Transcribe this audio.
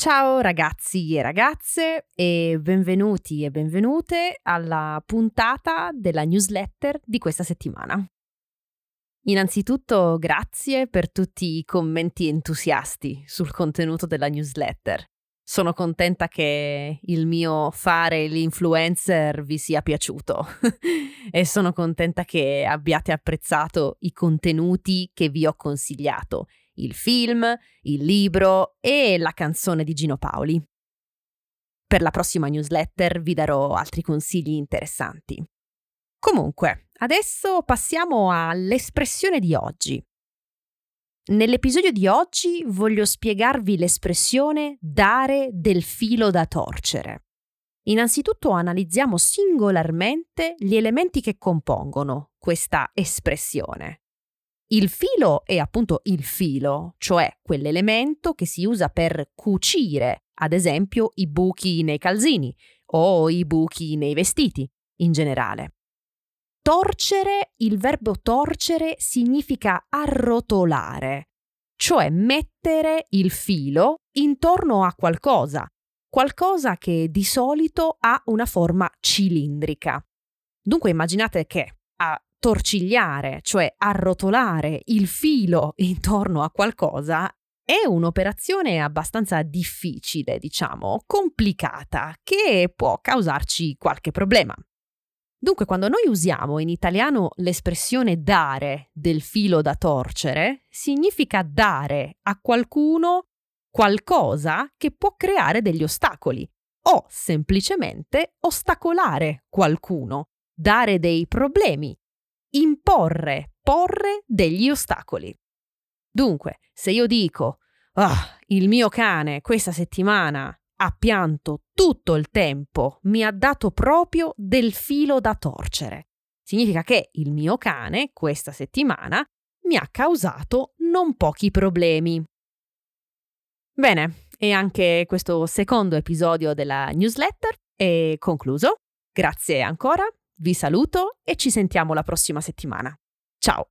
Ciao ragazzi e ragazze e benvenuti e benvenute alla puntata della newsletter di questa settimana. Innanzitutto grazie per tutti i commenti entusiasti sul contenuto della newsletter. Sono contenta che il mio fare l'influencer vi sia piaciuto e sono contenta che abbiate apprezzato i contenuti che vi ho consigliato, il film, il libro e la canzone di Gino Paoli. Per la prossima newsletter vi darò altri consigli interessanti. Comunque, adesso passiamo all'espressione di oggi. Nell'episodio di oggi voglio spiegarvi l'espressione dare del filo da torcere. Innanzitutto analizziamo singolarmente gli elementi che compongono questa espressione. Il filo è appunto il filo, cioè quell'elemento che si usa per cucire, ad esempio, i buchi nei calzini o i buchi nei vestiti in generale. Torcere, il verbo torcere significa arrotolare, cioè mettere il filo intorno a qualcosa, qualcosa che di solito ha una forma cilindrica. Dunque immaginate che a torcigliare, cioè arrotolare il filo intorno a qualcosa, è un'operazione abbastanza difficile, diciamo, complicata, che può causarci qualche problema. Dunque, quando noi usiamo in italiano l'espressione dare del filo da torcere, significa dare a qualcuno qualcosa che può creare degli ostacoli o semplicemente ostacolare qualcuno, dare dei problemi, imporre, porre degli ostacoli. Dunque, se io dico, ah, il mio cane questa settimana ha pianto tutto il tempo, mi ha dato proprio del filo da torcere. Significa che il mio cane, questa settimana, mi ha causato non pochi problemi. Bene, e anche questo secondo episodio della newsletter è concluso. Grazie ancora, vi saluto e ci sentiamo la prossima settimana. Ciao!